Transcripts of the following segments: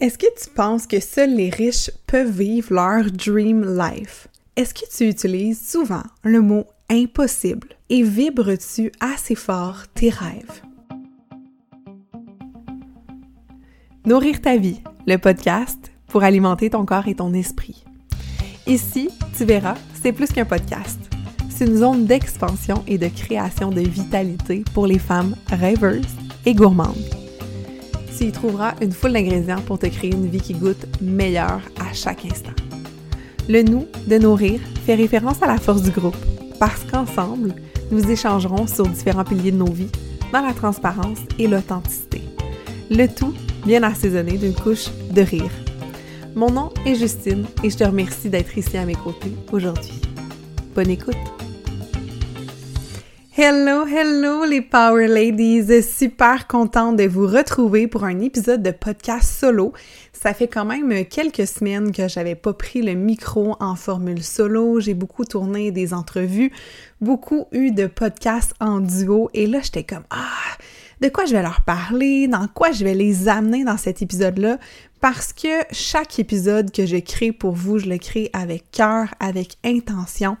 Est-ce que tu penses que seuls les riches peuvent vivre leur dream life? Est-ce que tu utilises souvent le mot impossible et vibres-tu assez fort tes rêves? Nourrir ta vie, le podcast pour alimenter ton corps et ton esprit. Ici, tu verras, c'est plus qu'un podcast. C'est une zone d'expansion et de création de vitalité pour les femmes rêveuses et gourmandes tu y trouveras une foule d'ingrédients pour te créer une vie qui goûte meilleure à chaque instant. Le nous de nourrir fait référence à la force du groupe, parce qu'ensemble, nous échangerons sur différents piliers de nos vies, dans la transparence et l'authenticité. Le tout bien assaisonné d'une couche de rire. Mon nom est Justine et je te remercie d'être ici à mes côtés aujourd'hui. Bonne écoute! Hello, hello les Power Ladies! Super contente de vous retrouver pour un épisode de podcast solo. Ça fait quand même quelques semaines que j'avais pas pris le micro en formule solo. J'ai beaucoup tourné des entrevues, beaucoup eu de podcasts en duo et là j'étais comme ah, de quoi je vais leur parler, dans quoi je vais les amener dans cet épisode-là? Parce que chaque épisode que je crée pour vous, je le crée avec cœur, avec intention,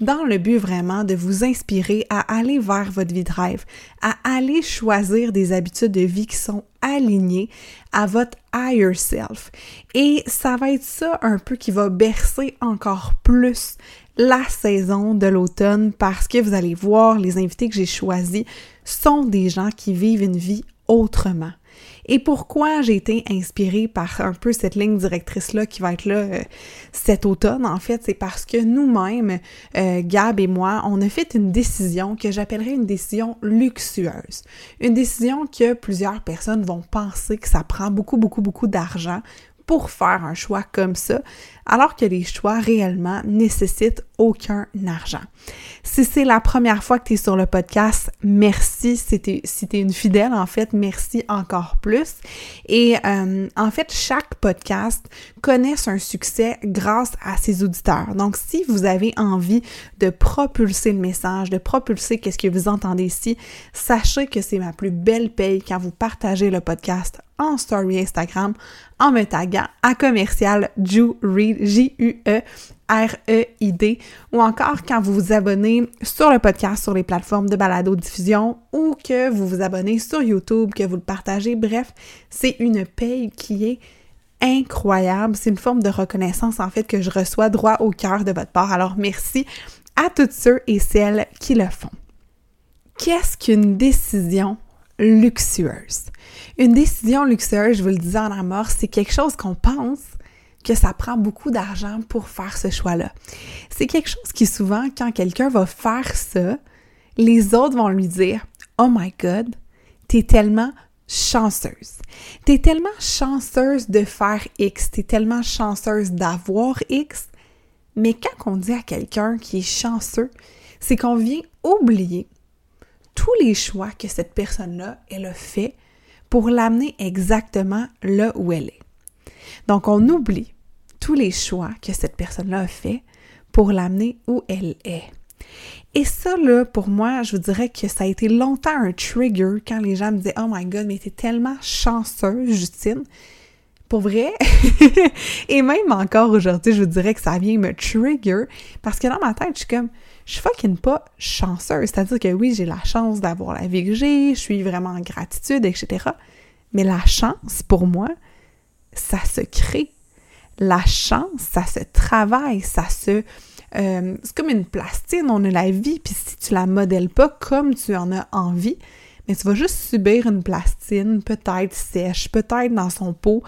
dans le but vraiment de vous inspirer à aller vers votre vie de rêve, à aller choisir des habitudes de vie qui sont alignées à votre higher self. Et ça va être ça un peu qui va bercer encore plus la saison de l'automne parce que vous allez voir, les invités que j'ai choisis sont des gens qui vivent une vie autrement. Et pourquoi j'ai été inspirée par un peu cette ligne directrice-là qui va être là euh, cet automne, en fait, c'est parce que nous-mêmes, euh, Gab et moi, on a fait une décision que j'appellerais une décision luxueuse. Une décision que plusieurs personnes vont penser que ça prend beaucoup, beaucoup, beaucoup d'argent pour faire un choix comme ça, alors que les choix réellement nécessitent aucun argent. Si c'est la première fois que tu es sur le podcast, merci. Si tu es, une fidèle, en fait, merci encore plus. Et euh, en fait, chaque podcast connaît un succès grâce à ses auditeurs. Donc, si vous avez envie de propulser le message, de propulser qu'est-ce que vous entendez ici, sachez que c'est ma plus belle paye quand vous partagez le podcast en story Instagram en me taguant à commercial J-U-E R-E-I-D, ou encore quand vous vous abonnez sur le podcast sur les plateformes de balado-diffusion ou que vous vous abonnez sur YouTube, que vous le partagez. Bref, c'est une paye qui est incroyable. C'est une forme de reconnaissance en fait que je reçois droit au cœur de votre part. Alors merci à toutes ceux et celles qui le font. Qu'est-ce qu'une décision luxueuse? Une décision luxueuse, je vous le disais en amorce, c'est quelque chose qu'on pense que ça prend beaucoup d'argent pour faire ce choix-là. C'est quelque chose qui souvent, quand quelqu'un va faire ça, les autres vont lui dire Oh my God, t'es tellement chanceuse. T'es tellement chanceuse de faire X, t'es tellement chanceuse d'avoir X. Mais quand on dit à quelqu'un qui est chanceux, c'est qu'on vient oublier tous les choix que cette personne-là, elle a fait pour l'amener exactement là où elle est. Donc, on oublie tous les choix que cette personne-là a fait pour l'amener où elle est. Et ça, là, pour moi, je vous dirais que ça a été longtemps un trigger quand les gens me disaient Oh my god, mais t'es tellement chanceuse, Justine. Pour vrai? Et même encore aujourd'hui, je vous dirais que ça vient me trigger parce que dans ma tête, je suis comme je suis fucking pas chanceuse. C'est-à-dire que oui, j'ai la chance d'avoir la vie que j'ai, je suis vraiment en gratitude, etc. Mais la chance, pour moi, ça se crée la chance, ça se travaille, ça se... Euh, c'est comme une plastine, on a la vie, puis si tu la modèles pas comme tu en as envie, mais tu vas juste subir une plastine, peut-être sèche, peut-être dans son pot,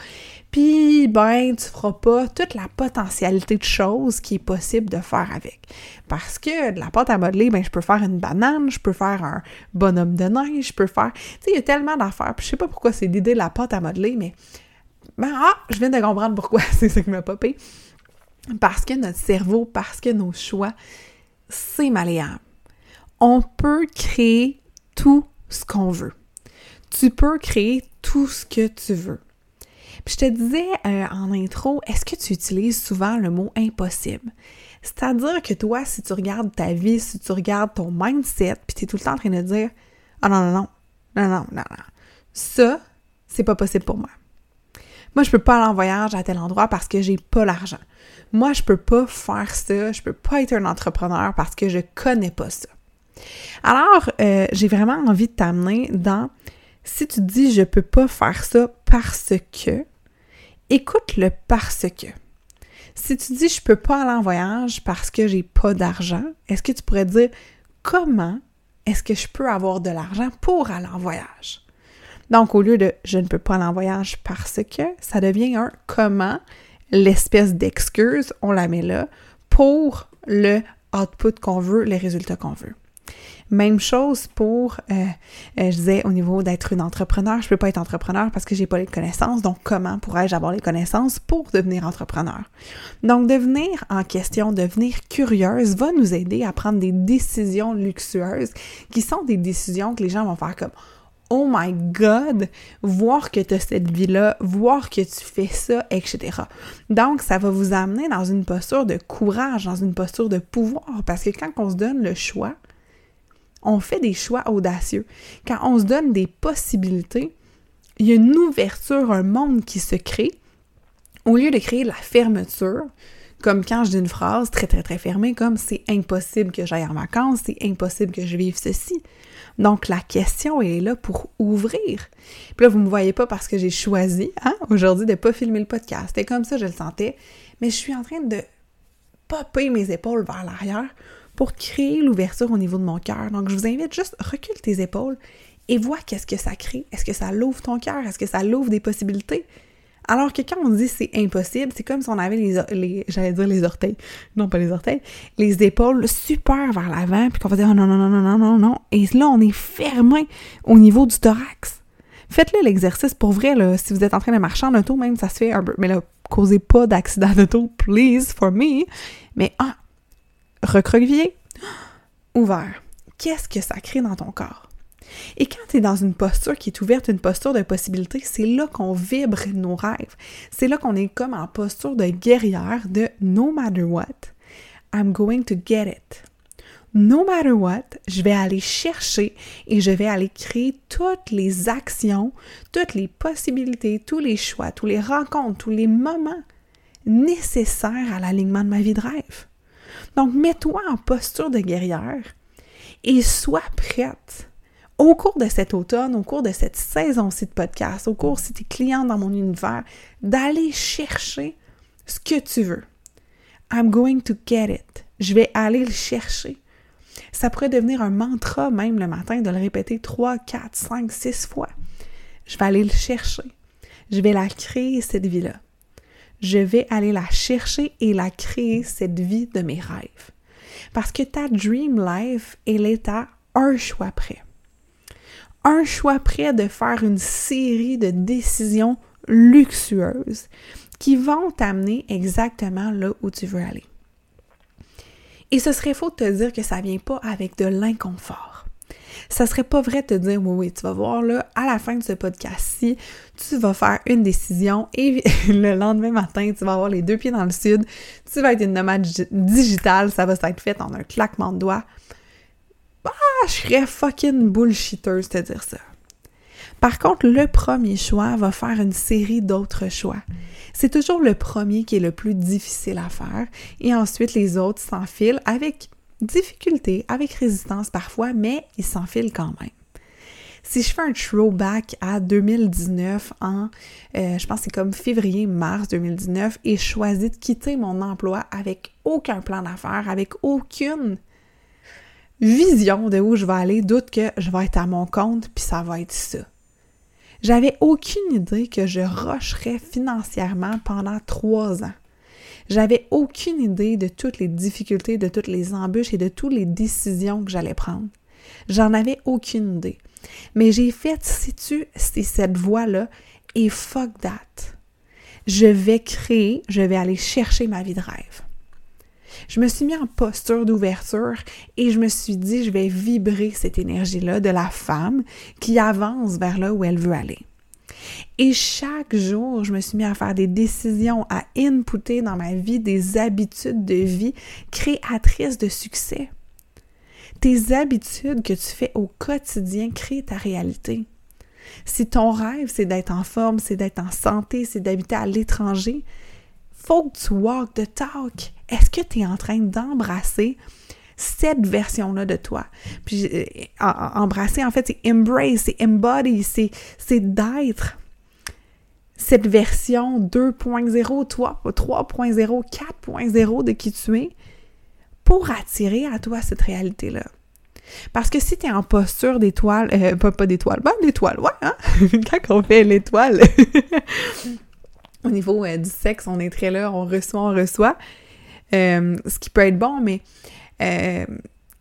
puis ben tu feras pas toute la potentialité de choses qui est possible de faire avec. Parce que de la pâte à modeler, ben je peux faire une banane, je peux faire un bonhomme de neige, je peux faire, tu sais, il y a tellement d'affaires. Puis je sais pas pourquoi c'est l'idée de la pâte à modeler, mais ben, ah, je viens de comprendre pourquoi c'est ça qui m'a popé. Parce que notre cerveau, parce que nos choix, c'est malléable. On peut créer tout ce qu'on veut. Tu peux créer tout ce que tu veux. Puis je te disais euh, en intro, est-ce que tu utilises souvent le mot impossible? C'est-à-dire que toi, si tu regardes ta vie, si tu regardes ton mindset, puis tu es tout le temps en train de dire Ah non, non, non, non, non, non, non, ça, c'est pas possible pour moi. Moi, je peux pas aller en voyage à tel endroit parce que j'ai pas l'argent. Moi, je peux pas faire ça, je peux pas être un entrepreneur parce que je connais pas ça. Alors, euh, j'ai vraiment envie de t'amener dans si tu dis je peux pas faire ça parce que, écoute le parce que. Si tu dis je peux pas aller en voyage parce que j'ai pas d'argent, est-ce que tu pourrais dire comment est-ce que je peux avoir de l'argent pour aller en voyage? Donc, au lieu de je ne peux pas aller en voyage parce que, ça devient un comment, l'espèce d'excuse, on la met là, pour le output qu'on veut, les résultats qu'on veut. Même chose pour, euh, euh, je disais, au niveau d'être une entrepreneur. Je peux pas être entrepreneur parce que j'ai pas les connaissances. Donc, comment pourrais-je avoir les connaissances pour devenir entrepreneur? Donc, devenir en question, devenir curieuse va nous aider à prendre des décisions luxueuses qui sont des décisions que les gens vont faire comme Oh my God, voir que tu as cette vie-là, voir que tu fais ça, etc. Donc, ça va vous amener dans une posture de courage, dans une posture de pouvoir, parce que quand on se donne le choix, on fait des choix audacieux. Quand on se donne des possibilités, il y a une ouverture, un monde qui se crée. Au lieu de créer la fermeture, comme quand je dis une phrase très très très fermée, comme c'est impossible que j'aille en vacances, c'est impossible que je vive ceci. Donc la question est là pour ouvrir. Puis là, vous me voyez pas parce que j'ai choisi hein, aujourd'hui de pas filmer le podcast. C'était comme ça, je le sentais. Mais je suis en train de popper mes épaules vers l'arrière pour créer l'ouverture au niveau de mon cœur. Donc, je vous invite juste, recule tes épaules et vois qu'est-ce que ça crée. Est-ce que ça l'ouvre ton cœur? Est-ce que ça l'ouvre des possibilités? Alors que quand on dit c'est impossible, c'est comme si on avait les, j'allais dire les orteils, non pas les orteils, les épaules super vers l'avant, puis qu'on va dire oh non, non, non, non, non, non, non. Et là, on est fermé au niveau du thorax. Faites-le l'exercice pour vrai, là, si vous êtes en train de marcher en auto, même ça se fait un peu. Mais là, causez pas d'accident d'auto, please, for me. Mais ah, recroquevillé, ouvert. Qu'est-ce que ça crée dans ton corps? Et quand tu es dans une posture qui est ouverte, une posture de possibilité, c'est là qu'on vibre nos rêves. C'est là qu'on est comme en posture de guerrière de no matter what, I'm going to get it. No matter what, je vais aller chercher et je vais aller créer toutes les actions, toutes les possibilités, tous les choix, tous les rencontres, tous les moments nécessaires à l'alignement de ma vie de rêve. Donc, mets-toi en posture de guerrière et sois prête au cours de cet automne, au cours de cette saison-ci de podcast, au cours si tu es client dans mon univers, d'aller chercher ce que tu veux. I'm going to get it. Je vais aller le chercher. Ça pourrait devenir un mantra même le matin de le répéter 3, 4, 5, 6 fois. Je vais aller le chercher. Je vais la créer, cette vie-là je vais aller la chercher et la créer, cette vie de mes rêves. Parce que ta dream life, elle est à un choix près. Un choix près de faire une série de décisions luxueuses qui vont t'amener exactement là où tu veux aller. Et ce serait faux de te dire que ça vient pas avec de l'inconfort ça serait pas vrai de te dire oui, oui, tu vas voir là, à la fin de ce podcast-ci, tu vas faire une décision et le lendemain matin, tu vas avoir les deux pieds dans le sud, tu vas être une nomade digitale, ça va s'être fait en un claquement de doigts. Ah, je serais fucking bullshitteuse de dire ça. Par contre, le premier choix va faire une série d'autres choix. C'est toujours le premier qui est le plus difficile à faire et ensuite les autres s'enfilent avec difficulté, avec résistance parfois, mais il s'enfile quand même. Si je fais un throwback à 2019 en, euh, je pense c'est comme février-mars 2019, et choisis de quitter mon emploi avec aucun plan d'affaires, avec aucune vision de où je vais aller, doute que je vais être à mon compte, puis ça va être ça. J'avais aucune idée que je rocherais financièrement pendant trois ans. J'avais aucune idée de toutes les difficultés, de toutes les embûches et de toutes les décisions que j'allais prendre. J'en avais aucune idée. Mais j'ai fait, si cette voie-là, et fuck that. Je vais créer, je vais aller chercher ma vie de rêve. Je me suis mis en posture d'ouverture et je me suis dit, je vais vibrer cette énergie-là de la femme qui avance vers là où elle veut aller. Et chaque jour, je me suis mis à faire des décisions, à inputer dans ma vie des habitudes de vie créatrices de succès. Tes habitudes que tu fais au quotidien créent ta réalité. Si ton rêve, c'est d'être en forme, c'est d'être en santé, c'est d'habiter à l'étranger, faut que tu walk the talk. Est-ce que tu es en train d'embrasser cette version-là de toi? Puis euh, embrasser, en fait, c'est embrace, c'est embody, c'est d'être cette version 2.0, toi, 3.0, 4.0 de qui tu es pour attirer à toi cette réalité-là. Parce que si tu es en posture d'étoile, euh, pas, pas d'étoile, ben d'étoile, ouais, hein? Quand on fait l'étoile, au niveau euh, du sexe, on est très là, on reçoit, on reçoit, euh, ce qui peut être bon, mais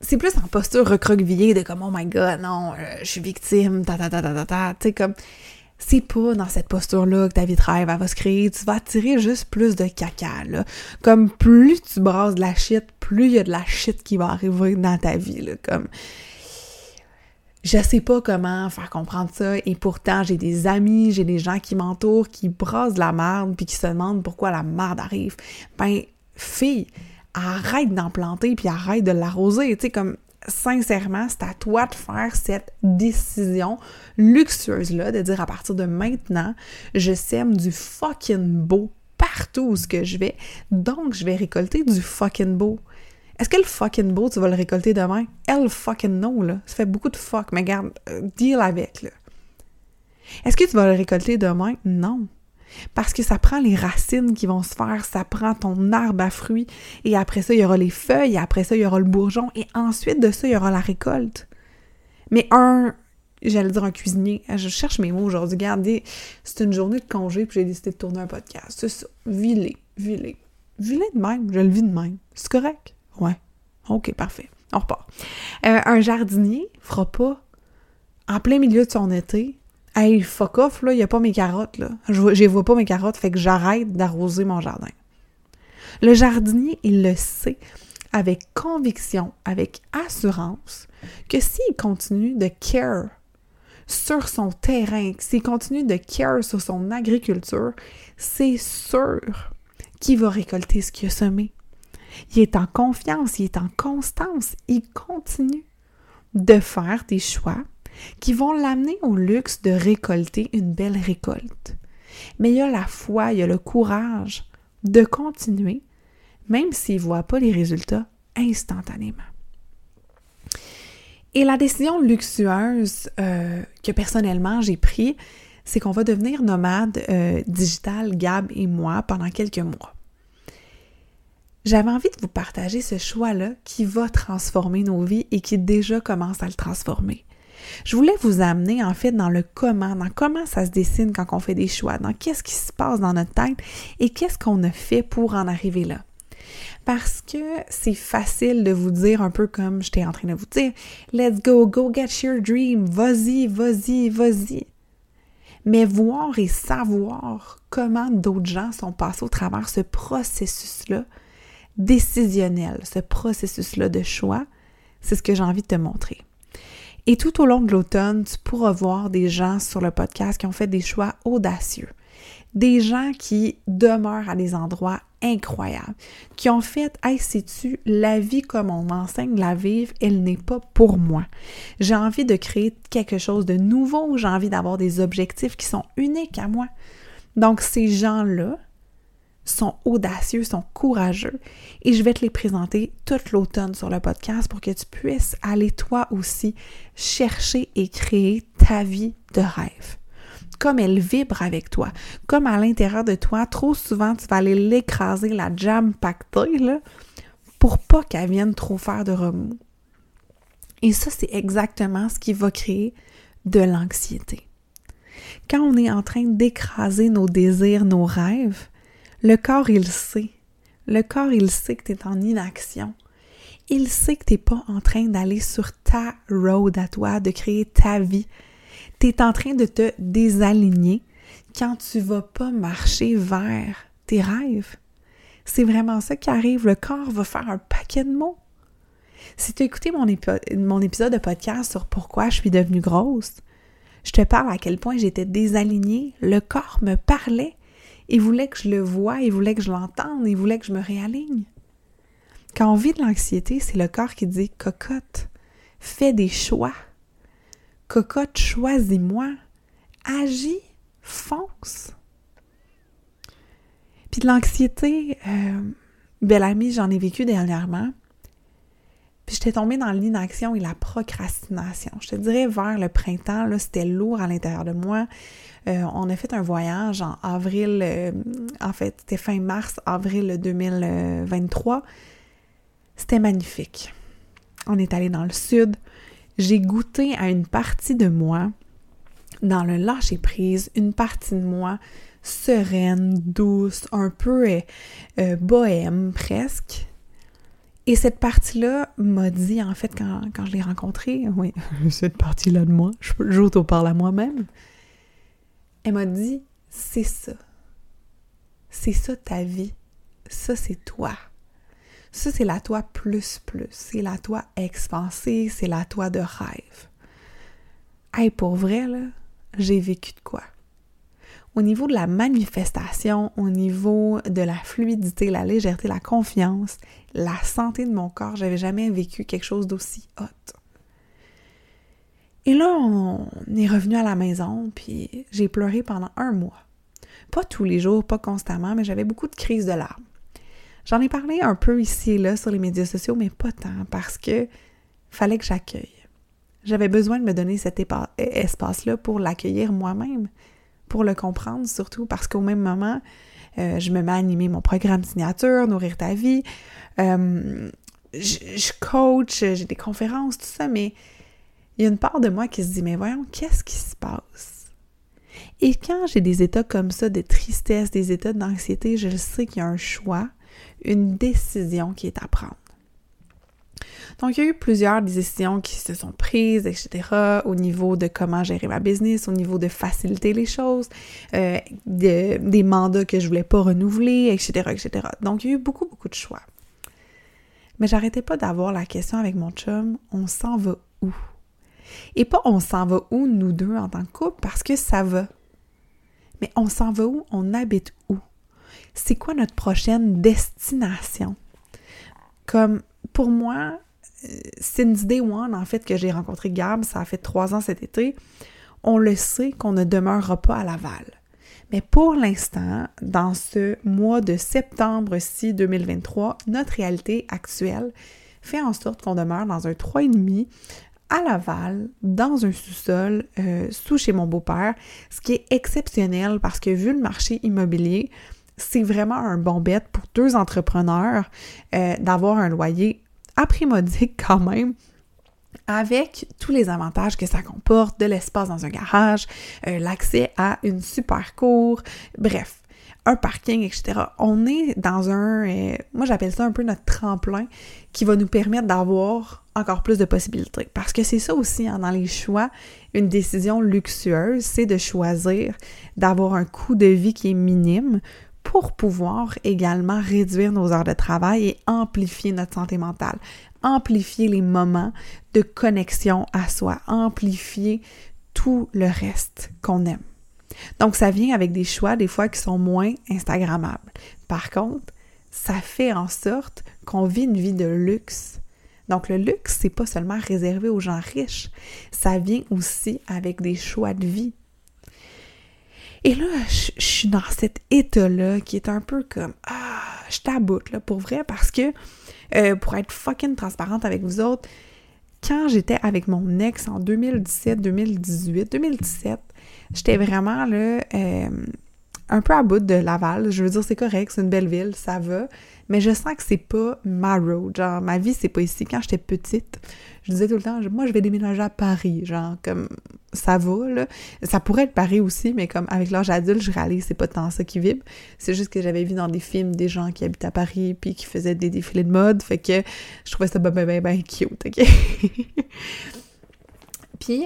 c'est plus en posture recroquevillée de comme, oh my god, non, je suis victime, ta ta ta ta ta ta, tu sais, comme, c'est pas dans cette posture-là que ta vie de rêve va se créer. Tu vas attirer juste plus de caca, là. Comme plus tu brasses de la shit, plus il y a de la shit qui va arriver dans ta vie, là. Comme... Je sais pas comment faire comprendre ça et pourtant j'ai des amis, j'ai des gens qui m'entourent qui brassent de la merde puis qui se demandent pourquoi la merde arrive. Ben, fille, arrête d'en planter puis arrête de l'arroser. Tu sais, comme sincèrement, c'est à toi de faire cette décision luxueuse-là, de dire à partir de maintenant, je sème du fucking beau partout où je vais, donc je vais récolter du fucking beau. Est-ce que le fucking beau, tu vas le récolter demain? Elle fucking no, là. Ça fait beaucoup de fuck, mais garde, euh, deal avec, là. Est-ce que tu vas le récolter demain? Non. Parce que ça prend les racines qui vont se faire, ça prend ton arbre à fruits, et après ça, il y aura les feuilles, et après ça, il y aura le bourgeon, et ensuite de ça, il y aura la récolte. Mais un, j'allais dire un cuisinier, je cherche mes mots aujourd'hui, regardez, c'est une journée de congé, puis j'ai décidé de tourner un podcast. C'est ça, vilé, vilé. Vilé de même, je le vis de même. C'est correct? Ouais. OK, parfait. On repart. Euh, un jardinier fera pas, en plein milieu de son été, Hey, fuck off, là, il n'y a pas mes carottes, là. Je ne vois pas mes carottes, fait que j'arrête d'arroser mon jardin. Le jardinier, il le sait avec conviction, avec assurance, que s'il continue de care sur son terrain, s'il continue de care sur son agriculture, c'est sûr qu'il va récolter ce qu'il a semé. Il est en confiance, il est en constance, il continue de faire des choix qui vont l'amener au luxe de récolter une belle récolte. Mais il y a la foi, il y a le courage de continuer, même s'il ne voit pas les résultats instantanément. Et la décision luxueuse euh, que personnellement j'ai prise, c'est qu'on va devenir nomade euh, digital, Gab et moi, pendant quelques mois. J'avais envie de vous partager ce choix-là qui va transformer nos vies et qui déjà commence à le transformer. Je voulais vous amener en fait dans le comment, dans comment ça se dessine quand on fait des choix, dans qu'est-ce qui se passe dans notre tête et qu'est-ce qu'on a fait pour en arriver là. Parce que c'est facile de vous dire un peu comme j'étais en train de vous dire, let's go, go get your dream, vas-y, vas-y, vas-y. Mais voir et savoir comment d'autres gens sont passés au travers ce processus-là décisionnel, ce processus-là de choix, c'est ce que j'ai envie de te montrer. Et tout au long de l'automne, tu pourras voir des gens sur le podcast qui ont fait des choix audacieux. Des gens qui demeurent à des endroits incroyables, qui ont fait Hey, sais-tu, la vie comme on m'enseigne la vivre, elle n'est pas pour moi. J'ai envie de créer quelque chose de nouveau, j'ai envie d'avoir des objectifs qui sont uniques à moi. Donc, ces gens-là, sont audacieux, sont courageux. Et je vais te les présenter toute l'automne sur le podcast pour que tu puisses aller toi aussi chercher et créer ta vie de rêve. Comme elle vibre avec toi, comme à l'intérieur de toi, trop souvent tu vas aller l'écraser, la jam pactée, là, pour pas qu'elle vienne trop faire de remous. Et ça, c'est exactement ce qui va créer de l'anxiété. Quand on est en train d'écraser nos désirs, nos rêves, le corps, il sait. Le corps, il sait que tu es en inaction. Il sait que tu n'es pas en train d'aller sur ta road à toi, de créer ta vie. Tu es en train de te désaligner quand tu vas pas marcher vers tes rêves. C'est vraiment ça qui arrive. Le corps va faire un paquet de mots. Si tu as écouté mon épisode de podcast sur pourquoi je suis devenue grosse, je te parle à quel point j'étais désalignée. Le corps me parlait. Il voulait que je le voie, il voulait que je l'entende, il voulait que je me réaligne. Quand on vit de l'anxiété, c'est le corps qui dit Cocotte, fais des choix. Cocotte, choisis-moi. agis, fonce. Puis de l'anxiété, euh, belle amie, j'en ai vécu dernièrement. Puis j'étais tombée dans l'inaction et la procrastination. Je te dirais vers le printemps, là, c'était lourd à l'intérieur de moi. Euh, on a fait un voyage en avril, euh, en fait, c'était fin mars, avril 2023. C'était magnifique. On est allé dans le sud. J'ai goûté à une partie de moi dans le lâcher prise, une partie de moi sereine, douce, un peu euh, bohème presque. Et cette partie-là m'a dit, en fait, quand, quand je l'ai rencontrée, oui, cette partie-là de moi, j'auto-parle à moi-même, elle m'a dit, c'est ça. C'est ça ta vie. Ça, c'est toi. Ça, c'est la toi plus plus. C'est la toi expansée, c'est la toi de rêve. Hey, pour vrai, là, j'ai vécu de quoi? Au niveau de la manifestation, au niveau de la fluidité, la légèreté, la confiance, la santé de mon corps, j'avais jamais vécu quelque chose d'aussi hot. Et là, on est revenu à la maison, puis j'ai pleuré pendant un mois. Pas tous les jours, pas constamment, mais j'avais beaucoup de crises de larmes. J'en ai parlé un peu ici et là sur les médias sociaux, mais pas tant, parce que fallait que j'accueille. J'avais besoin de me donner cet espace-là pour l'accueillir moi-même pour le comprendre, surtout parce qu'au même moment, euh, je me mets à animer mon programme signature, Nourrir ta vie. Euh, je, coach, j'ai des conférences, tout ça, mais il y a une part de moi qui se dit, mais voyons, qu'est-ce qui se passe? Et quand j'ai des états comme ça, de tristesse, des états d'anxiété, je sais qu'il y a un choix, une décision qui est à prendre. Donc, il y a eu plusieurs décisions qui se sont prises, etc., au niveau de comment gérer ma business, au niveau de faciliter les choses, euh, des mandats que je voulais pas renouveler, etc., etc. Donc, il y a eu beaucoup, beaucoup de choix. Mais j'arrêtais pas d'avoir la question avec mon chum, on s'en va où? Et pas on s'en va où, nous deux, en tant que couple, parce que ça va. Mais on s'en va où? On habite où? C'est quoi notre prochaine destination? Comme pour moi, since day one, en fait, que j'ai rencontré Gab, ça a fait trois ans cet été, on le sait qu'on ne demeurera pas à Laval. Mais pour l'instant, dans ce mois de septembre-ci 2023, notre réalité actuelle fait en sorte qu'on demeure dans un 3,5 à Laval, dans un sous-sol, euh, sous chez mon beau-père, ce qui est exceptionnel parce que vu le marché immobilier, c'est vraiment un bon bête pour deux entrepreneurs euh, d'avoir un loyer aprimodique quand même avec tous les avantages que ça comporte, de l'espace dans un garage, euh, l'accès à une super cour, bref, un parking, etc. On est dans un, euh, moi j'appelle ça un peu notre tremplin qui va nous permettre d'avoir encore plus de possibilités. Parce que c'est ça aussi, hein, dans les choix, une décision luxueuse, c'est de choisir d'avoir un coût de vie qui est minime pour pouvoir également réduire nos heures de travail et amplifier notre santé mentale, amplifier les moments de connexion à soi, amplifier tout le reste qu'on aime. Donc ça vient avec des choix des fois qui sont moins instagrammables. Par contre, ça fait en sorte qu'on vit une vie de luxe. Donc le luxe, c'est pas seulement réservé aux gens riches, ça vient aussi avec des choix de vie et là, je, suis dans cet état-là qui est un peu comme Ah, je taboute là pour vrai parce que euh, pour être fucking transparente avec vous autres, quand j'étais avec mon ex en 2017, 2018, 2017, j'étais vraiment là euh, un peu à bout de Laval. Je veux dire, c'est correct, c'est une belle ville, ça va. Mais je sens que c'est pas ma road. Genre, ma vie, c'est pas ici. Quand j'étais petite, je disais tout le temps, moi, je vais déménager à Paris. Genre, comme, ça va, là. Ça pourrait être Paris aussi, mais comme, avec l'âge adulte, je réalise c'est pas tant ça qui vibre. C'est juste que j'avais vu dans des films des gens qui habitent à Paris puis qui faisaient des défilés de mode. Fait que je trouvais ça ben, ben, ben, ben cute, OK? puis,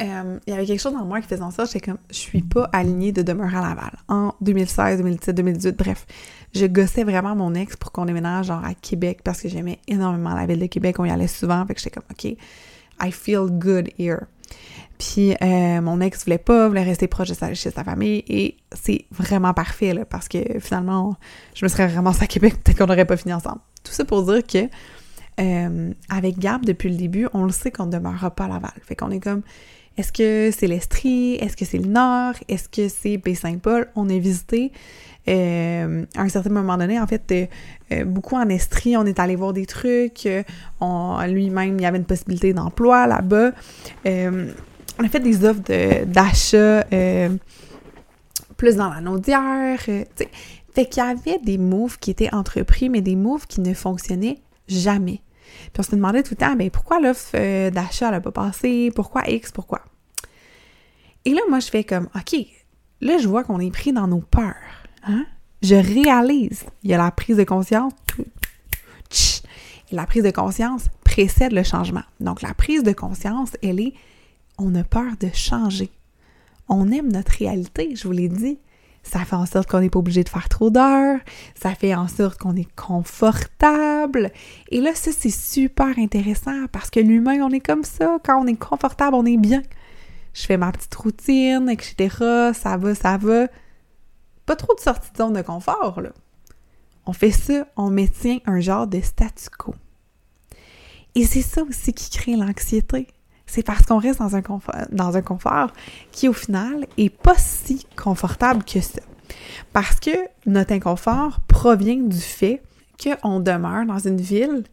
euh, il y avait quelque chose dans moi qui faisait en sorte, j'étais comme, je suis pas alignée de demeurer à Laval. En 2016, 2017, 2018, bref, je gossais vraiment mon ex pour qu'on déménage genre à Québec parce que j'aimais énormément la ville de Québec, on y allait souvent, fait que j'étais comme, OK, I feel good here. Puis euh, mon ex voulait pas, voulait rester proche de sa, chez sa famille et c'est vraiment parfait là, parce que finalement, je me serais ramassée à Québec, peut-être qu'on n'aurait pas fini ensemble. Tout ça pour dire que euh, avec Gab, depuis le début, on le sait qu'on ne demeurera pas à Laval. Fait qu'on est comme, Est-ce que c'est l'Estrie? Est-ce que c'est le Nord? Est-ce que c'est Baie-Saint-Paul? On a visité euh, à un certain moment donné, en fait, euh, euh, beaucoup en Estrie, on est allé voir des trucs. Lui-même, il y avait une possibilité d'emploi là-bas. on a fait des offres d'achat plus dans la naudière. fait qu'il y avait des moves qui étaient entrepris, mais des moves qui ne fonctionnaient jamais. Puis on se demandait tout le temps, ben pourquoi l'offre d'achat n'a pas passé? Pourquoi X? Pourquoi? Et là, moi, je fais comme, OK, là, je vois qu'on est pris dans nos peurs. Hein? Je réalise. Il y a la prise de conscience. La prise de conscience précède le changement. Donc, la prise de conscience, elle est on a peur de changer. On aime notre réalité, je vous l'ai dit. Ça fait en sorte qu'on n'est pas obligé de faire trop d'heures. Ça fait en sorte qu'on est confortable. Et là, ça, c'est super intéressant parce que l'humain, on est comme ça. Quand on est confortable, on est bien. Je fais ma petite routine, etc. Ça va, ça va pas trop de sortie de zone de confort, là. On fait ça, on maintient un genre de statu quo. Et c'est ça aussi qui crée l'anxiété. C'est parce qu'on reste dans un, confort, qui, au final, est pas si confortable que ça. Parce que notre inconfort provient du fait qu'on demeure dans une ville,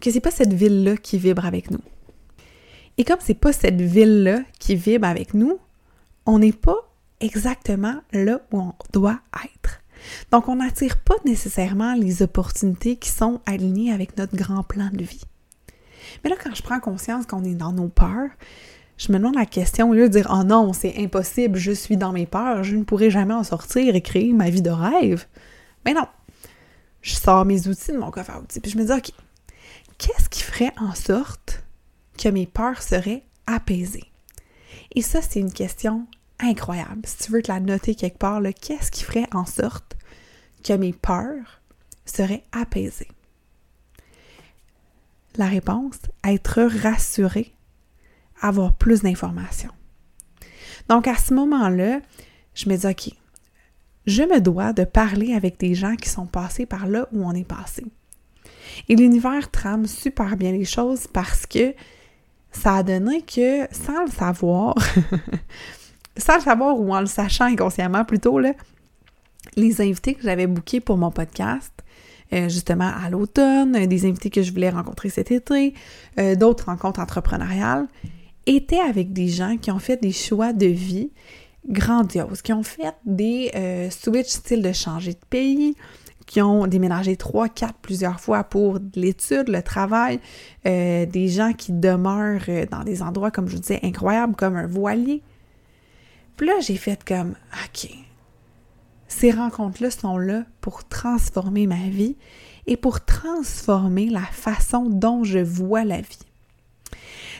que c'est pas cette ville-là qui vibre avec nous. Et comme c'est pas cette ville-là qui vibre avec nous, on n'est pas exactement là où on doit être. Donc, on n'attire pas nécessairement les opportunités qui sont alignées avec notre grand plan de vie. Mais là, quand je prends conscience qu'on est dans nos peurs, je me demande la question, au lieu de dire Oh non, c'est impossible, je suis dans mes peurs, je ne pourrai jamais en sortir et créer ma vie de rêve. Mais non, je sors mes outils de mon coffre à outils, puis je me dis OK, qu'est-ce qui ferait en sorte que mes peurs seraient apaisées? Et ça, c'est une question incroyable. Si tu veux te la noter quelque part, qu'est-ce qui ferait en sorte que mes peurs seraient apaisées? La réponse, être rassuré, avoir plus d'informations. Donc à ce moment-là, je me dis, OK, je me dois de parler avec des gens qui sont passés par là où on est passé. Et l'univers trame super bien les choses parce que ça a donné que, sans le savoir, sans le savoir ou en le sachant inconsciemment plutôt, là, les invités que j'avais bookés pour mon podcast, euh, justement à l'automne, euh, des invités que je voulais rencontrer cet été, euh, d'autres rencontres entrepreneuriales, étaient avec des gens qui ont fait des choix de vie grandioses, qui ont fait des switch style de changer de pays, qui ont déménagé trois, quatre, plusieurs fois pour l'étude, le travail, des gens qui demeurent dans des endroits, comme je vous disais, incroyables, comme un voilier, puis là, j'ai fait comme, OK, ces rencontres-là sont là pour transformer ma vie et pour transformer la façon dont je vois la vie.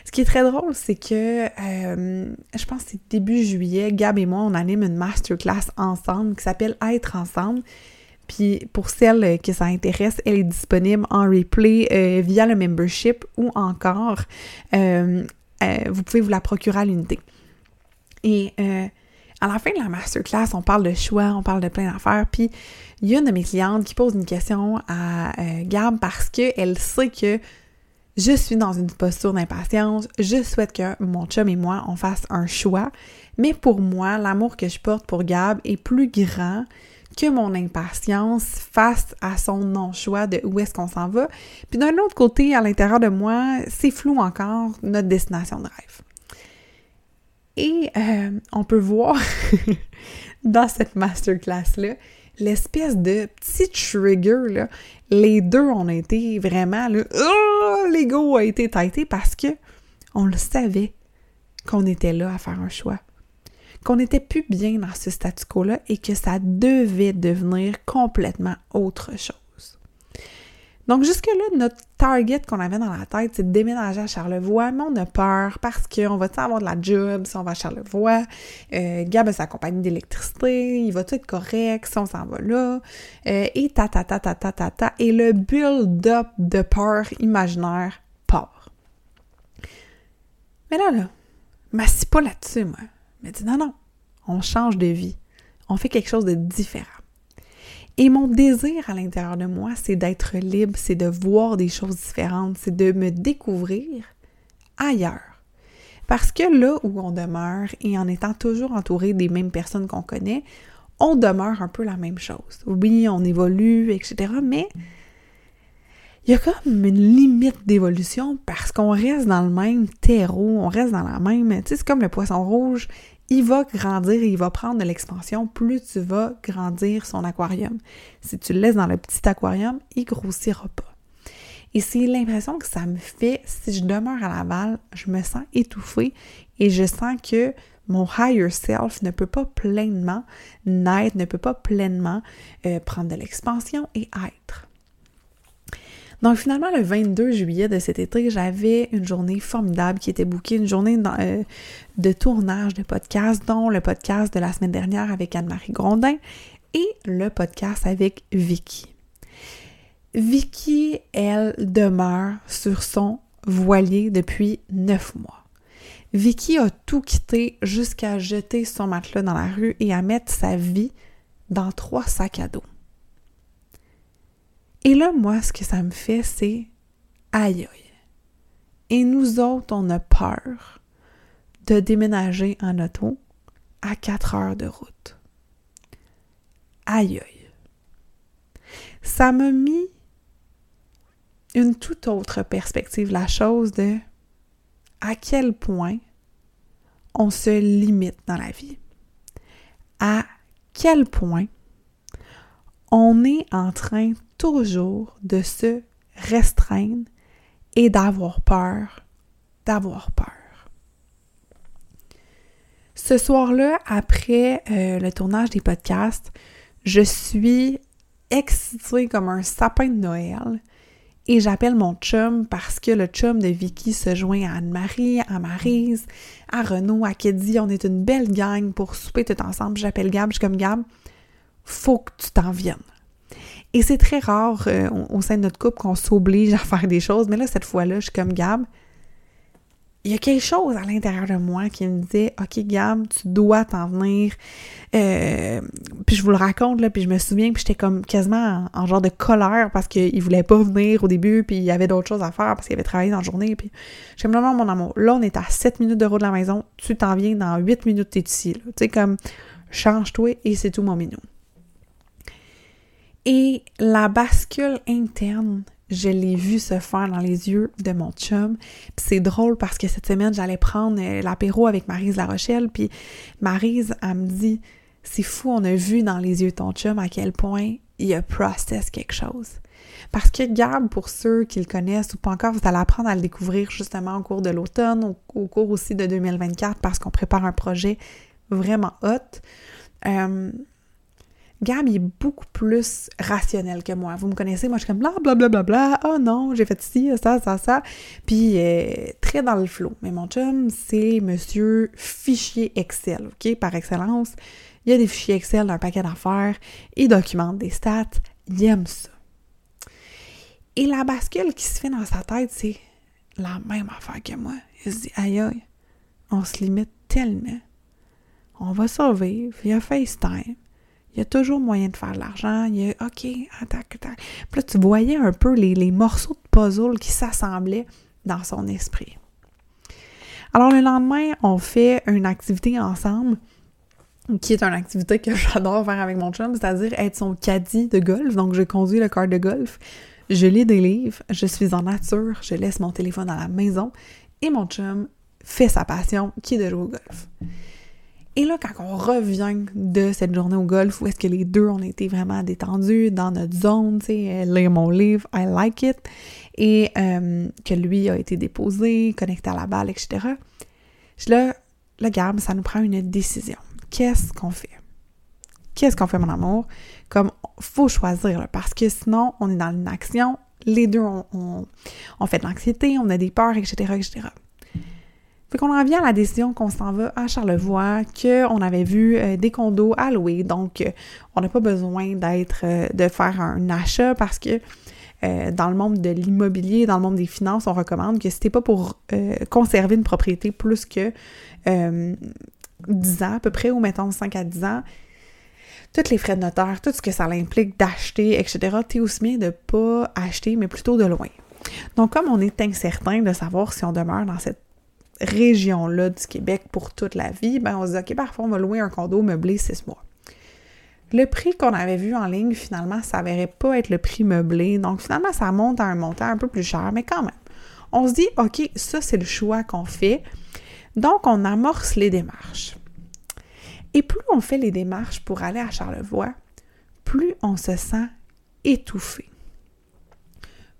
Ce qui est très drôle, c'est que euh, je pense que c'est début juillet, Gab et moi, on anime une masterclass ensemble qui s'appelle Être ensemble. Puis pour celles que ça intéresse, elle est disponible en replay euh, via le membership ou encore euh, vous pouvez vous la procurer à l'unité. Et euh, à la fin de la masterclass, on parle de choix, on parle de plein d'affaires. Puis il y a une de mes clientes qui pose une question à euh, Gab parce qu'elle sait que je suis dans une posture d'impatience. Je souhaite que mon chum et moi, on fasse un choix. Mais pour moi, l'amour que je porte pour Gab est plus grand que mon impatience face à son non-choix de où est-ce qu'on s'en va. Puis d'un autre côté, à l'intérieur de moi, c'est flou encore notre destination de rêve. Et euh, on peut voir dans cette masterclass-là l'espèce de petit trigger. Les deux ont été vraiment, oh, l'ego a été têté parce que on le savait qu'on était là à faire un choix. Qu'on n'était plus bien dans ce statu quo-là et que ça devait devenir complètement autre chose. Donc jusque-là, notre target qu'on avait dans la tête, c'est de déménager à Charlevoix, mais on a peur parce qu'on va avoir de la job si on va à Charlevoix? Euh, Gab a sa compagnie d'électricité, il va tout être correct si on s'en va là? Euh, et ta ta ta ta ta ta ta. Et le build-up de peur imaginaire part. Mais là, là, m'assis pas là-dessus, moi. Mais dis non, non, on change de vie. On fait quelque chose de différent. Et mon désir à l'intérieur de moi, c'est d'être libre, c'est de voir des choses différentes, c'est de me découvrir ailleurs. Parce que là où on demeure et en étant toujours entouré des mêmes personnes qu'on connaît, on demeure un peu la même chose. Oui, on évolue, etc. Mais il y a comme une limite d'évolution parce qu'on reste dans le même terreau, on reste dans la même. Tu sais, c'est comme le poisson rouge, il va grandir et il va prendre de l'expansion plus tu vas grandir son aquarium. Si tu le laisses dans le petit aquarium, il grossira pas. Et c'est l'impression que ça me fait, si je demeure à Laval, je me sens étouffée et je sens que mon higher self ne peut pas pleinement naître, ne peut pas pleinement euh, prendre de l'expansion et être. Donc finalement, le 22 juillet de cet été, j'avais une journée formidable qui était bookée, une journée euh, de tournage de podcast, dont le podcast de la semaine dernière avec Anne-Marie Grondin et le podcast avec Vicky. Vicky, elle demeure sur son voilier depuis neuf mois. Vicky a tout quitté jusqu'à jeter son matelas dans la rue et à mettre sa vie dans trois sacs à dos. Et là, moi, ce que ça me fait, c'est aïe aïe. Et nous autres, on a peur de déménager en auto à quatre heures de route. Aïe aïe. Ça m'a mis une toute autre perspective, la chose de à quel point on se limite dans la vie. À quel point on est en train toujours de se restreindre et d'avoir peur, d'avoir peur. Ce soir-là, après euh, le tournage des podcasts, je suis excitée comme un sapin de Noël et j'appelle mon chum parce que le chum de Vicky se joint à Anne-Marie, à Marise, à Renaud, à Keddy. On est une belle gang pour souper tout ensemble. J'appelle Gab, je suis comme Gab, faut que tu t'en viennes. Et c'est très rare euh, au sein de notre couple qu'on s'oblige à faire des choses, mais là, cette fois-là, je suis comme Gab, il y a quelque chose à l'intérieur de moi qui me disait OK, Gab, tu dois t'en venir. Euh, puis je vous le raconte, là, puis je me souviens, puis j'étais comme quasiment en, genre de colère parce qu'il voulait pas venir au début, puis il y avait d'autres choses à faire parce qu'il avait travaillé dans la journée. Puis j'aime vraiment mon amour. Là, on est à 7 minutes de route de la maison, tu t'en viens dans 8 minutes, t'es ici. Tu sais, comme change-toi et c'est tout mon minou. Et la bascule interne je l'ai vu se faire dans les yeux de mon chum. C'est drôle parce que cette semaine, j'allais prendre euh, l'apéro avec Marise La Rochelle, puis Marise, elle me dit C'est fou, on a vu dans les yeux de ton chum à quel point il a process quelque chose. Parce que Gab, pour ceux qui le connaissent ou pas encore, vous allez apprendre à le découvrir justement au cours de l'automne, au, au, cours aussi de 2024, parce qu'on prépare un projet vraiment hot. Euh, Gab, il est beaucoup plus rationnel que moi. Vous me connaissez, moi je suis comme bla bla bla bla oh non, j'ai fait ci, ça, ça, ça. Puis euh, très dans le flot. Mais mon chum, c'est monsieur fichier Excel, OK, par excellence. Il y a des fichiers Excel d'un paquet d'affaires, il documente des stats, il aime ça. Et la bascule qui se fait dans sa tête, c'est la même affaire que moi. Il se dit, aïe aïe, on se limite tellement. On va survivre, il y a FaceTime, il y a toujours moyen de faire de l'argent. Il y a, OK, attends, attends. Puis là, tu voyais un peu les, morceaux de puzzle qui s'assemblaient dans son esprit. Alors, le lendemain, on fait une activité ensemble qui est une activité que j'adore faire avec mon chum, c'est-à-dire être son caddie de golf. Donc, je conduis le car de golf, je lis des livres, je suis en nature, je laisse mon téléphone à la maison et mon chum fait sa passion qui est de jouer au golf. Et là, quand on revient de cette journée au golf, où est-ce que les deux, ont été vraiment détendus dans notre zone, tu sais, lire mon livre, I like it, et euh, que lui a été déposé, connecté à la balle, etc. Je là, le garde, ça nous prend une décision. Qu'est-ce qu'on fait? Qu'est-ce qu'on fait, mon amour? Comme, faut choisir, parce que sinon, on est dans une action, les deux, on, on fait de l'anxiété, on a des peurs, etc., etc. Fait qu'on en vient à la décision qu'on s'en va à Charlevoix, qu'on avait vu euh, des condos à louer, donc euh, on n'a pas besoin d'être euh, de faire un achat parce que dans le monde de l'immobilier, dans le monde des finances, on recommande que c'était pas pour conserver une propriété plus que 10 ans à peu près, ou mettons 5 à 10 ans, tous les frais de notaire, tout ce que ça implique d'acheter, etc., t'es aussi bien de pas acheter, mais plutôt de loin. Donc, comme on est incertain de savoir si on demeure dans cette région-là du Québec pour toute la vie, ben on se dit, OK, parfois, on va louer un condo meublé six mois. Le prix qu'on avait vu en ligne, finalement, ça s'avérait pas être le prix meublé. Donc, finalement, ça monte à un montant un peu plus cher, mais quand même. On se dit, OK, ça, c'est le choix qu'on fait. Donc, on amorce les démarches. Et plus on fait les démarches pour aller à Charlevoix, plus on se sent étouffé.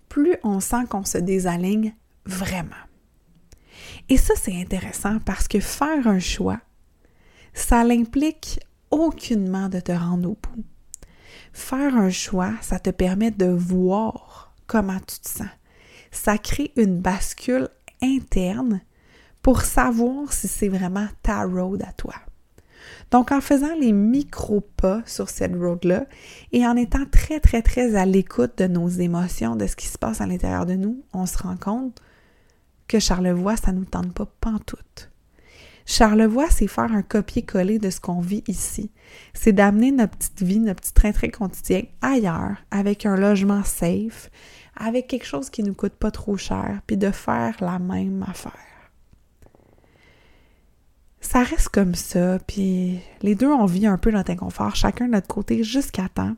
Plus on sent qu'on se désaligne vraiment. Et ça, c'est intéressant parce que faire un choix, ça l'implique aucunement de te rendre au bout. Faire un choix, ça te permet de voir comment tu te sens. Ça crée une bascule interne pour savoir si c'est vraiment ta road à toi. Donc, en faisant les micro-pas sur cette road-là et en étant très, très, très à l'écoute de nos émotions, de ce qui se passe à l'intérieur de nous, on se rend compte que Charlevoix, ça ne nous tente pas pantoute. Charlevoix, c'est faire un copier-coller de ce qu'on vit ici. C'est d'amener notre petite vie, notre petit train-train quotidien ailleurs, avec un logement safe, avec quelque chose qui ne nous coûte pas trop cher, puis de faire la même affaire. Ça reste comme ça, puis les deux, on vit un peu notre inconfort, chacun de notre côté, jusqu'à temps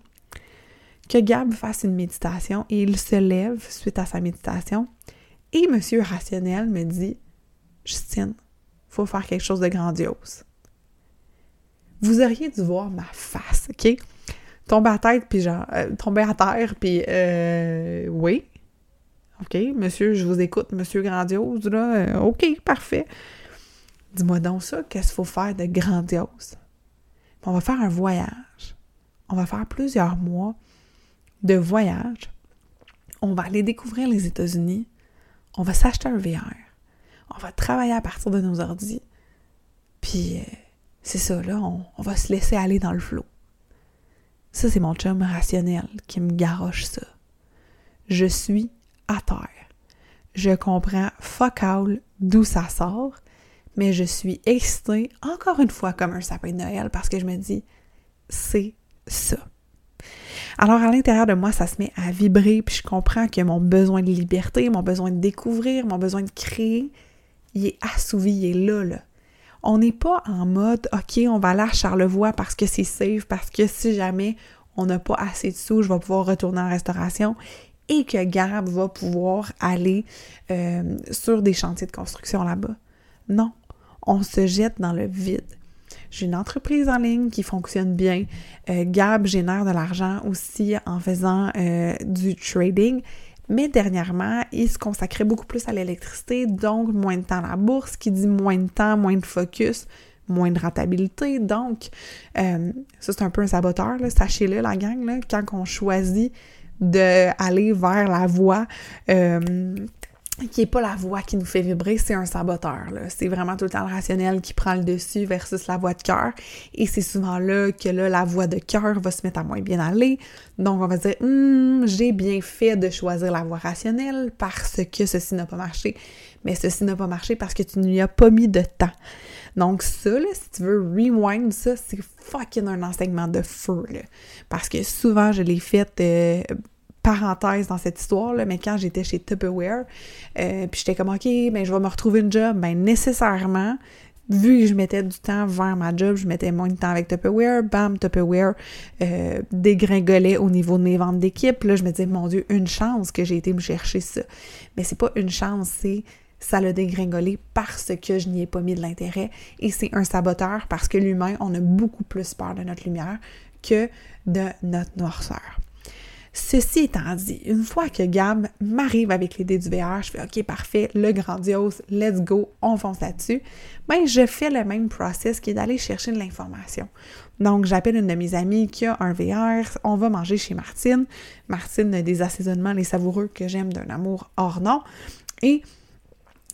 que Gab fasse une méditation et il se lève suite à sa méditation. Et Monsieur Rationnel me dit Justine, faut faire quelque chose de grandiose. Vous auriez dû voir ma face, OK? Tomber à tête, puis genre, euh, tomber à terre, puis euh, oui. OK, monsieur, je vous écoute, monsieur grandiose, là. Euh, OK, parfait. Dis-moi donc ça, qu'est-ce qu'il faut faire de grandiose? On va faire un voyage. On va faire plusieurs mois de voyage. On va aller découvrir les États-Unis. On va s'acheter un VR on va travailler à partir de nos ordis. Puis, euh, c'est ça, là, on, va se laisser aller dans le flot. Ça, c'est mon chum rationnel qui me garoche ça. Je suis à terre. Je comprends fuck d'où ça sort, mais je suis excitée, encore une fois, comme un sapin de Noël, parce que je me dis, c'est ça. Alors, à l'intérieur de moi, ça se met à vibrer, puis je comprends que mon besoin de liberté, mon besoin de découvrir, mon besoin de créer, il est assouvi, il est là, là. On n'est pas en mode, OK, on va aller à Charlevoix parce que c'est safe, parce que si jamais on n'a pas assez de sous, je vais pouvoir retourner en restauration et que Gab va pouvoir aller euh, sur des chantiers de construction là-bas. Non, on se jette dans le vide. J'ai une entreprise en ligne qui fonctionne bien. Euh, Gab génère de l'argent aussi en faisant euh, du trading. Mais dernièrement, il se consacrait beaucoup plus à l'électricité, donc moins de temps à la bourse, qui dit moins de temps, moins de focus, moins de rentabilité. Donc, euh, ça c'est un peu un saboteur, sachez-le la gang, quand on choisit d'aller vers la voie qui n'est pas la voix qui nous fait vibrer, c'est un saboteur. C'est vraiment tout le temps le rationnel qui prend le dessus versus la voix de cœur. Et c'est souvent là que là, la voix de cœur va se mettre à moins bien aller. Donc, on va dire, hum, j'ai bien fait de choisir la voix rationnelle parce que ceci n'a pas marché. Mais ceci n'a pas marché parce que tu n'y as pas mis de temps. Donc, ça, là, si tu veux rewind ça, c'est fucking un enseignement de feu. Là. Parce que souvent, je l'ai fait. Euh, parenthèse dans cette histoire, là, mais quand j'étais chez Tupperware, euh, puis j'étais comme, OK, ben, je vais me retrouver une job, ben, nécessairement, vu que je mettais du temps vers ma job, je mettais moins de temps avec Tupperware, bam, Tupperware euh, dégringolait au niveau de mes ventes d'équipe. Là, je me disais, mon Dieu, une chance que j'ai été me chercher ça. Mais c'est pas une chance, c'est ça l'a dégringolé parce que je n'y ai pas mis de l'intérêt. Et c'est un saboteur parce que l'humain, on a beaucoup plus peur de notre lumière que de notre noirceur. Ceci étant dit, une fois que Gab m'arrive avec l'idée du VR, je fais OK, parfait, le grandiose, let's go, on fonce là-dessus. Ben, je fais le même process qui est d'aller chercher de l'information. Donc, j'appelle une de mes amies qui a un VR, on va manger chez Martine. Martine a des assaisonnements, les savoureux que j'aime d'un amour hors nom. Et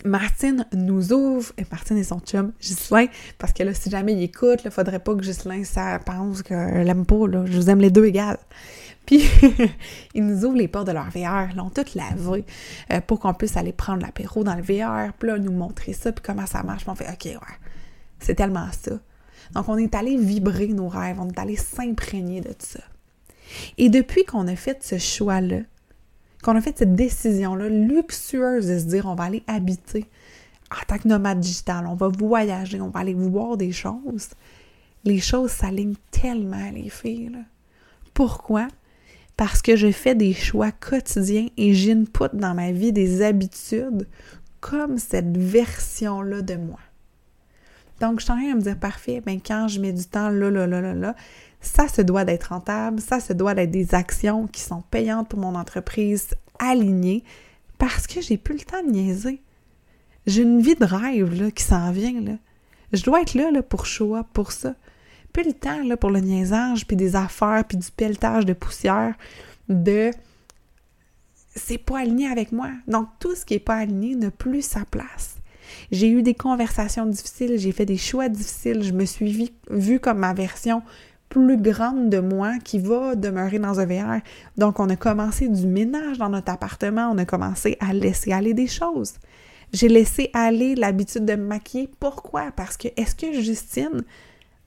Martine nous ouvre, et Martine et son chum, Ghislain, parce que là, si jamais il écoute, il faudrait pas que Ghislain ça pense qu'elle aime pas, là. Je vous aime les deux égales. Puis, ils nous ouvrent les portes de leur VR, l'ont tout lavé euh, pour qu'on puisse aller prendre l'apéro dans le VR, puis là, nous montrer ça, puis comment ça marche. Puis on fait, OK, ouais, c'est tellement ça. Donc, on est allé vibrer nos rêves, on est allé s'imprégner de tout ça. Et depuis qu'on a fait ce choix-là, qu'on a fait cette décision-là luxueuse de se dire, on va aller habiter en tant que nomade digital, on va voyager, on va aller voir des choses. Les choses s'alignent tellement, les filles. Pourquoi? Parce que je fais des choix quotidiens et j'input dans ma vie des habitudes comme cette version-là de moi. Donc, je suis en train de me dire, parfait, ben quand je mets du temps là, là, là, là, là, ça se doit d'être rentable, ça se doit d'être des actions qui sont payantes pour mon entreprise, alignées, parce que j'ai plus le temps de niaiser. J'ai une vie de rêve qui s'en vient. Je dois être là, là pour choix, pour ça. Le temps pour le niaisage, puis des affaires, puis du pelletage de poussière, de c'est pas aligné avec moi. Donc tout ce qui est pas aligné n'a plus sa place. J'ai eu des conversations difficiles, j'ai fait des choix difficiles, je me suis vue comme ma version plus grande de moi qui va demeurer dans un VR. Donc, on a commencé du ménage dans notre appartement, on a commencé à laisser aller des choses. J'ai laissé aller l'habitude de me maquiller. Pourquoi? Parce que est-ce que Justine,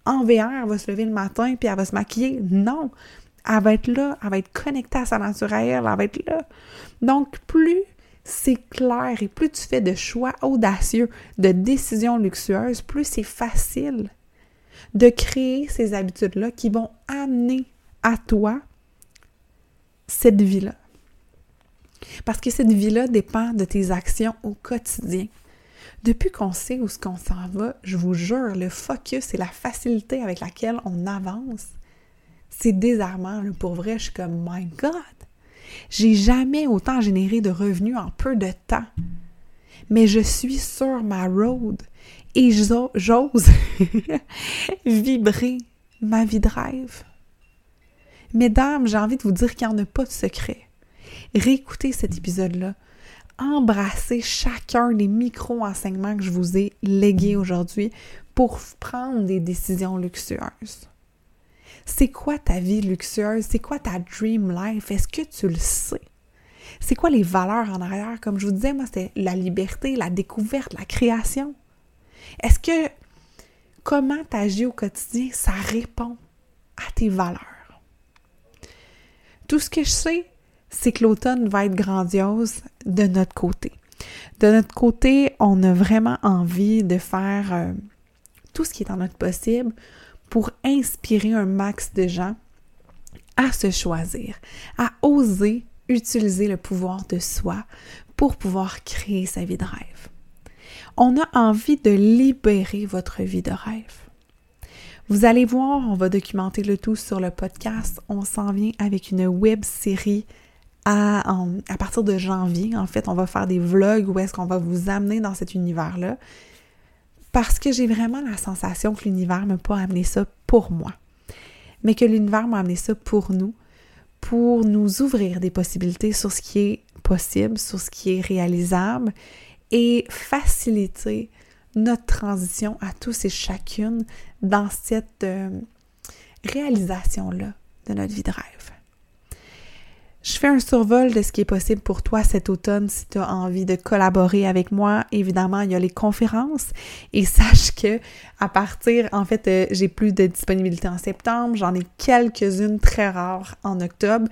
en VR, va se lever le matin puis elle va se maquiller? Non. Elle va être là, elle va être connectée à sa nature à elle, elle va être là. Donc, plus c'est clair et plus tu fais de choix audacieux, de décisions luxueuses, plus c'est facile de créer ces habitudes-là qui vont amener à toi cette vie-là. Parce que cette vie-là dépend de tes actions au quotidien. Depuis qu'on sait où ce qu'on s'en va, je vous jure, le focus et la facilité avec laquelle on avance, c'est désarmant. Pour vrai, je suis comme, my God, j'ai jamais autant généré de revenus en peu de temps. Mais je suis sur ma road et j'ose vibrer ma vie de rêve. Mesdames, j'ai envie de vous dire qu'il n'y en a pas de secret. Réécoutez cet épisode-là. Embrassez chacun des micro-enseignements que je vous ai légués aujourd'hui pour prendre des décisions luxueuses. C'est quoi ta vie luxueuse? C'est quoi ta dream life? Est-ce que tu le sais? C'est quoi les valeurs en arrière? Comme je vous disais, moi, c'est la liberté, la découverte, la création. Est-ce que comment tu agis au quotidien, ça répond à tes valeurs? Tout ce que je sais, c'est que l'automne va être grandiose de notre côté. De notre côté, on a vraiment envie de faire euh, tout ce qui est en notre possible pour inspirer un max de gens à se choisir, à oser utiliser le pouvoir de soi pour pouvoir créer sa vie de rêve. On a envie de libérer votre vie de rêve. Vous allez voir, on va documenter le tout sur le podcast. On s'en vient avec une web série à, partir de janvier. En fait, on va faire des vlogs où est-ce qu'on va vous amener dans cet univers-là parce que j'ai vraiment la sensation que l'univers ne m'a pas amené ça pour moi, mais que l'univers m'a amené ça pour nous, pour nous ouvrir des possibilités sur ce qui est possible, sur ce qui est réalisable et faciliter notre transition à tous et chacune dans cette euh, réalisation-là de notre vie de rêve. Je fais un survol de ce qui est possible pour toi cet automne si tu as envie de collaborer avec moi. Évidemment, il y a les conférences et sache que à partir, en fait, euh, j'ai plus de disponibilité en septembre, j'en ai quelques-unes très rares en octobre,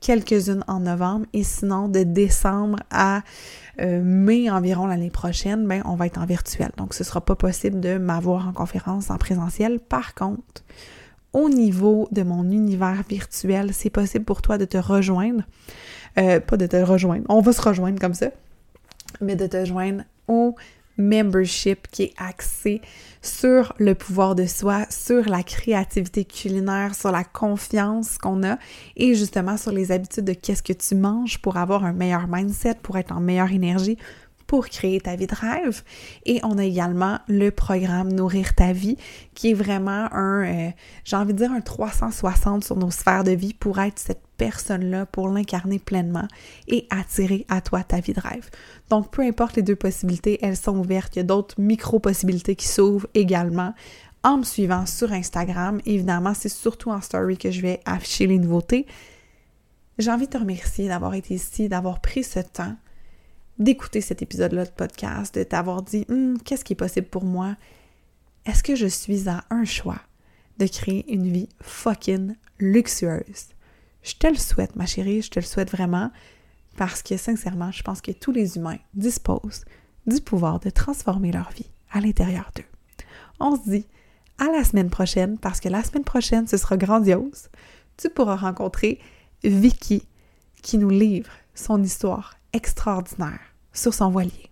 quelques-unes en novembre et sinon de décembre à euh, mai environ l'année prochaine, ben on va être en virtuel. Donc ce sera pas possible de m'avoir en conférence en présentiel. Par contre, au niveau de mon univers virtuel, c'est possible pour toi de te rejoindre. Euh, pas de te rejoindre, on va se rejoindre comme ça, mais de te joindre au membership qui est axé sur le pouvoir de soi, sur la créativité culinaire, sur la confiance qu'on a et justement sur les habitudes de qu'est-ce que tu manges pour avoir un meilleur mindset, pour être en meilleure énergie, pour créer ta vie de rêve. Et on a également le programme Nourrir ta vie, qui est vraiment un, euh, j'ai envie de dire, un 360 sur nos sphères de vie pour être cette personne-là, pour l'incarner pleinement et attirer à toi ta vie de rêve. Donc, peu importe les deux possibilités, elles sont ouvertes. Il y a d'autres micro-possibilités qui s'ouvrent également en me suivant sur Instagram. Évidemment, c'est surtout en story que je vais afficher les nouveautés. J'ai envie de te remercier d'avoir été ici, d'avoir pris ce temps d'écouter cet épisode-là de podcast, de t'avoir dit hum, qu'est-ce qui est possible pour moi? Est-ce que je suis à un choix de créer une vie fucking luxueuse? Je te le souhaite, ma chérie, je te le souhaite vraiment parce que sincèrement, je pense que tous les humains disposent du pouvoir de transformer leur vie à l'intérieur d'eux. On se dit à la semaine prochaine parce que la semaine prochaine, ce sera grandiose. Tu pourras rencontrer Vicky qui nous livre son histoire extraordinaire sur son voilier.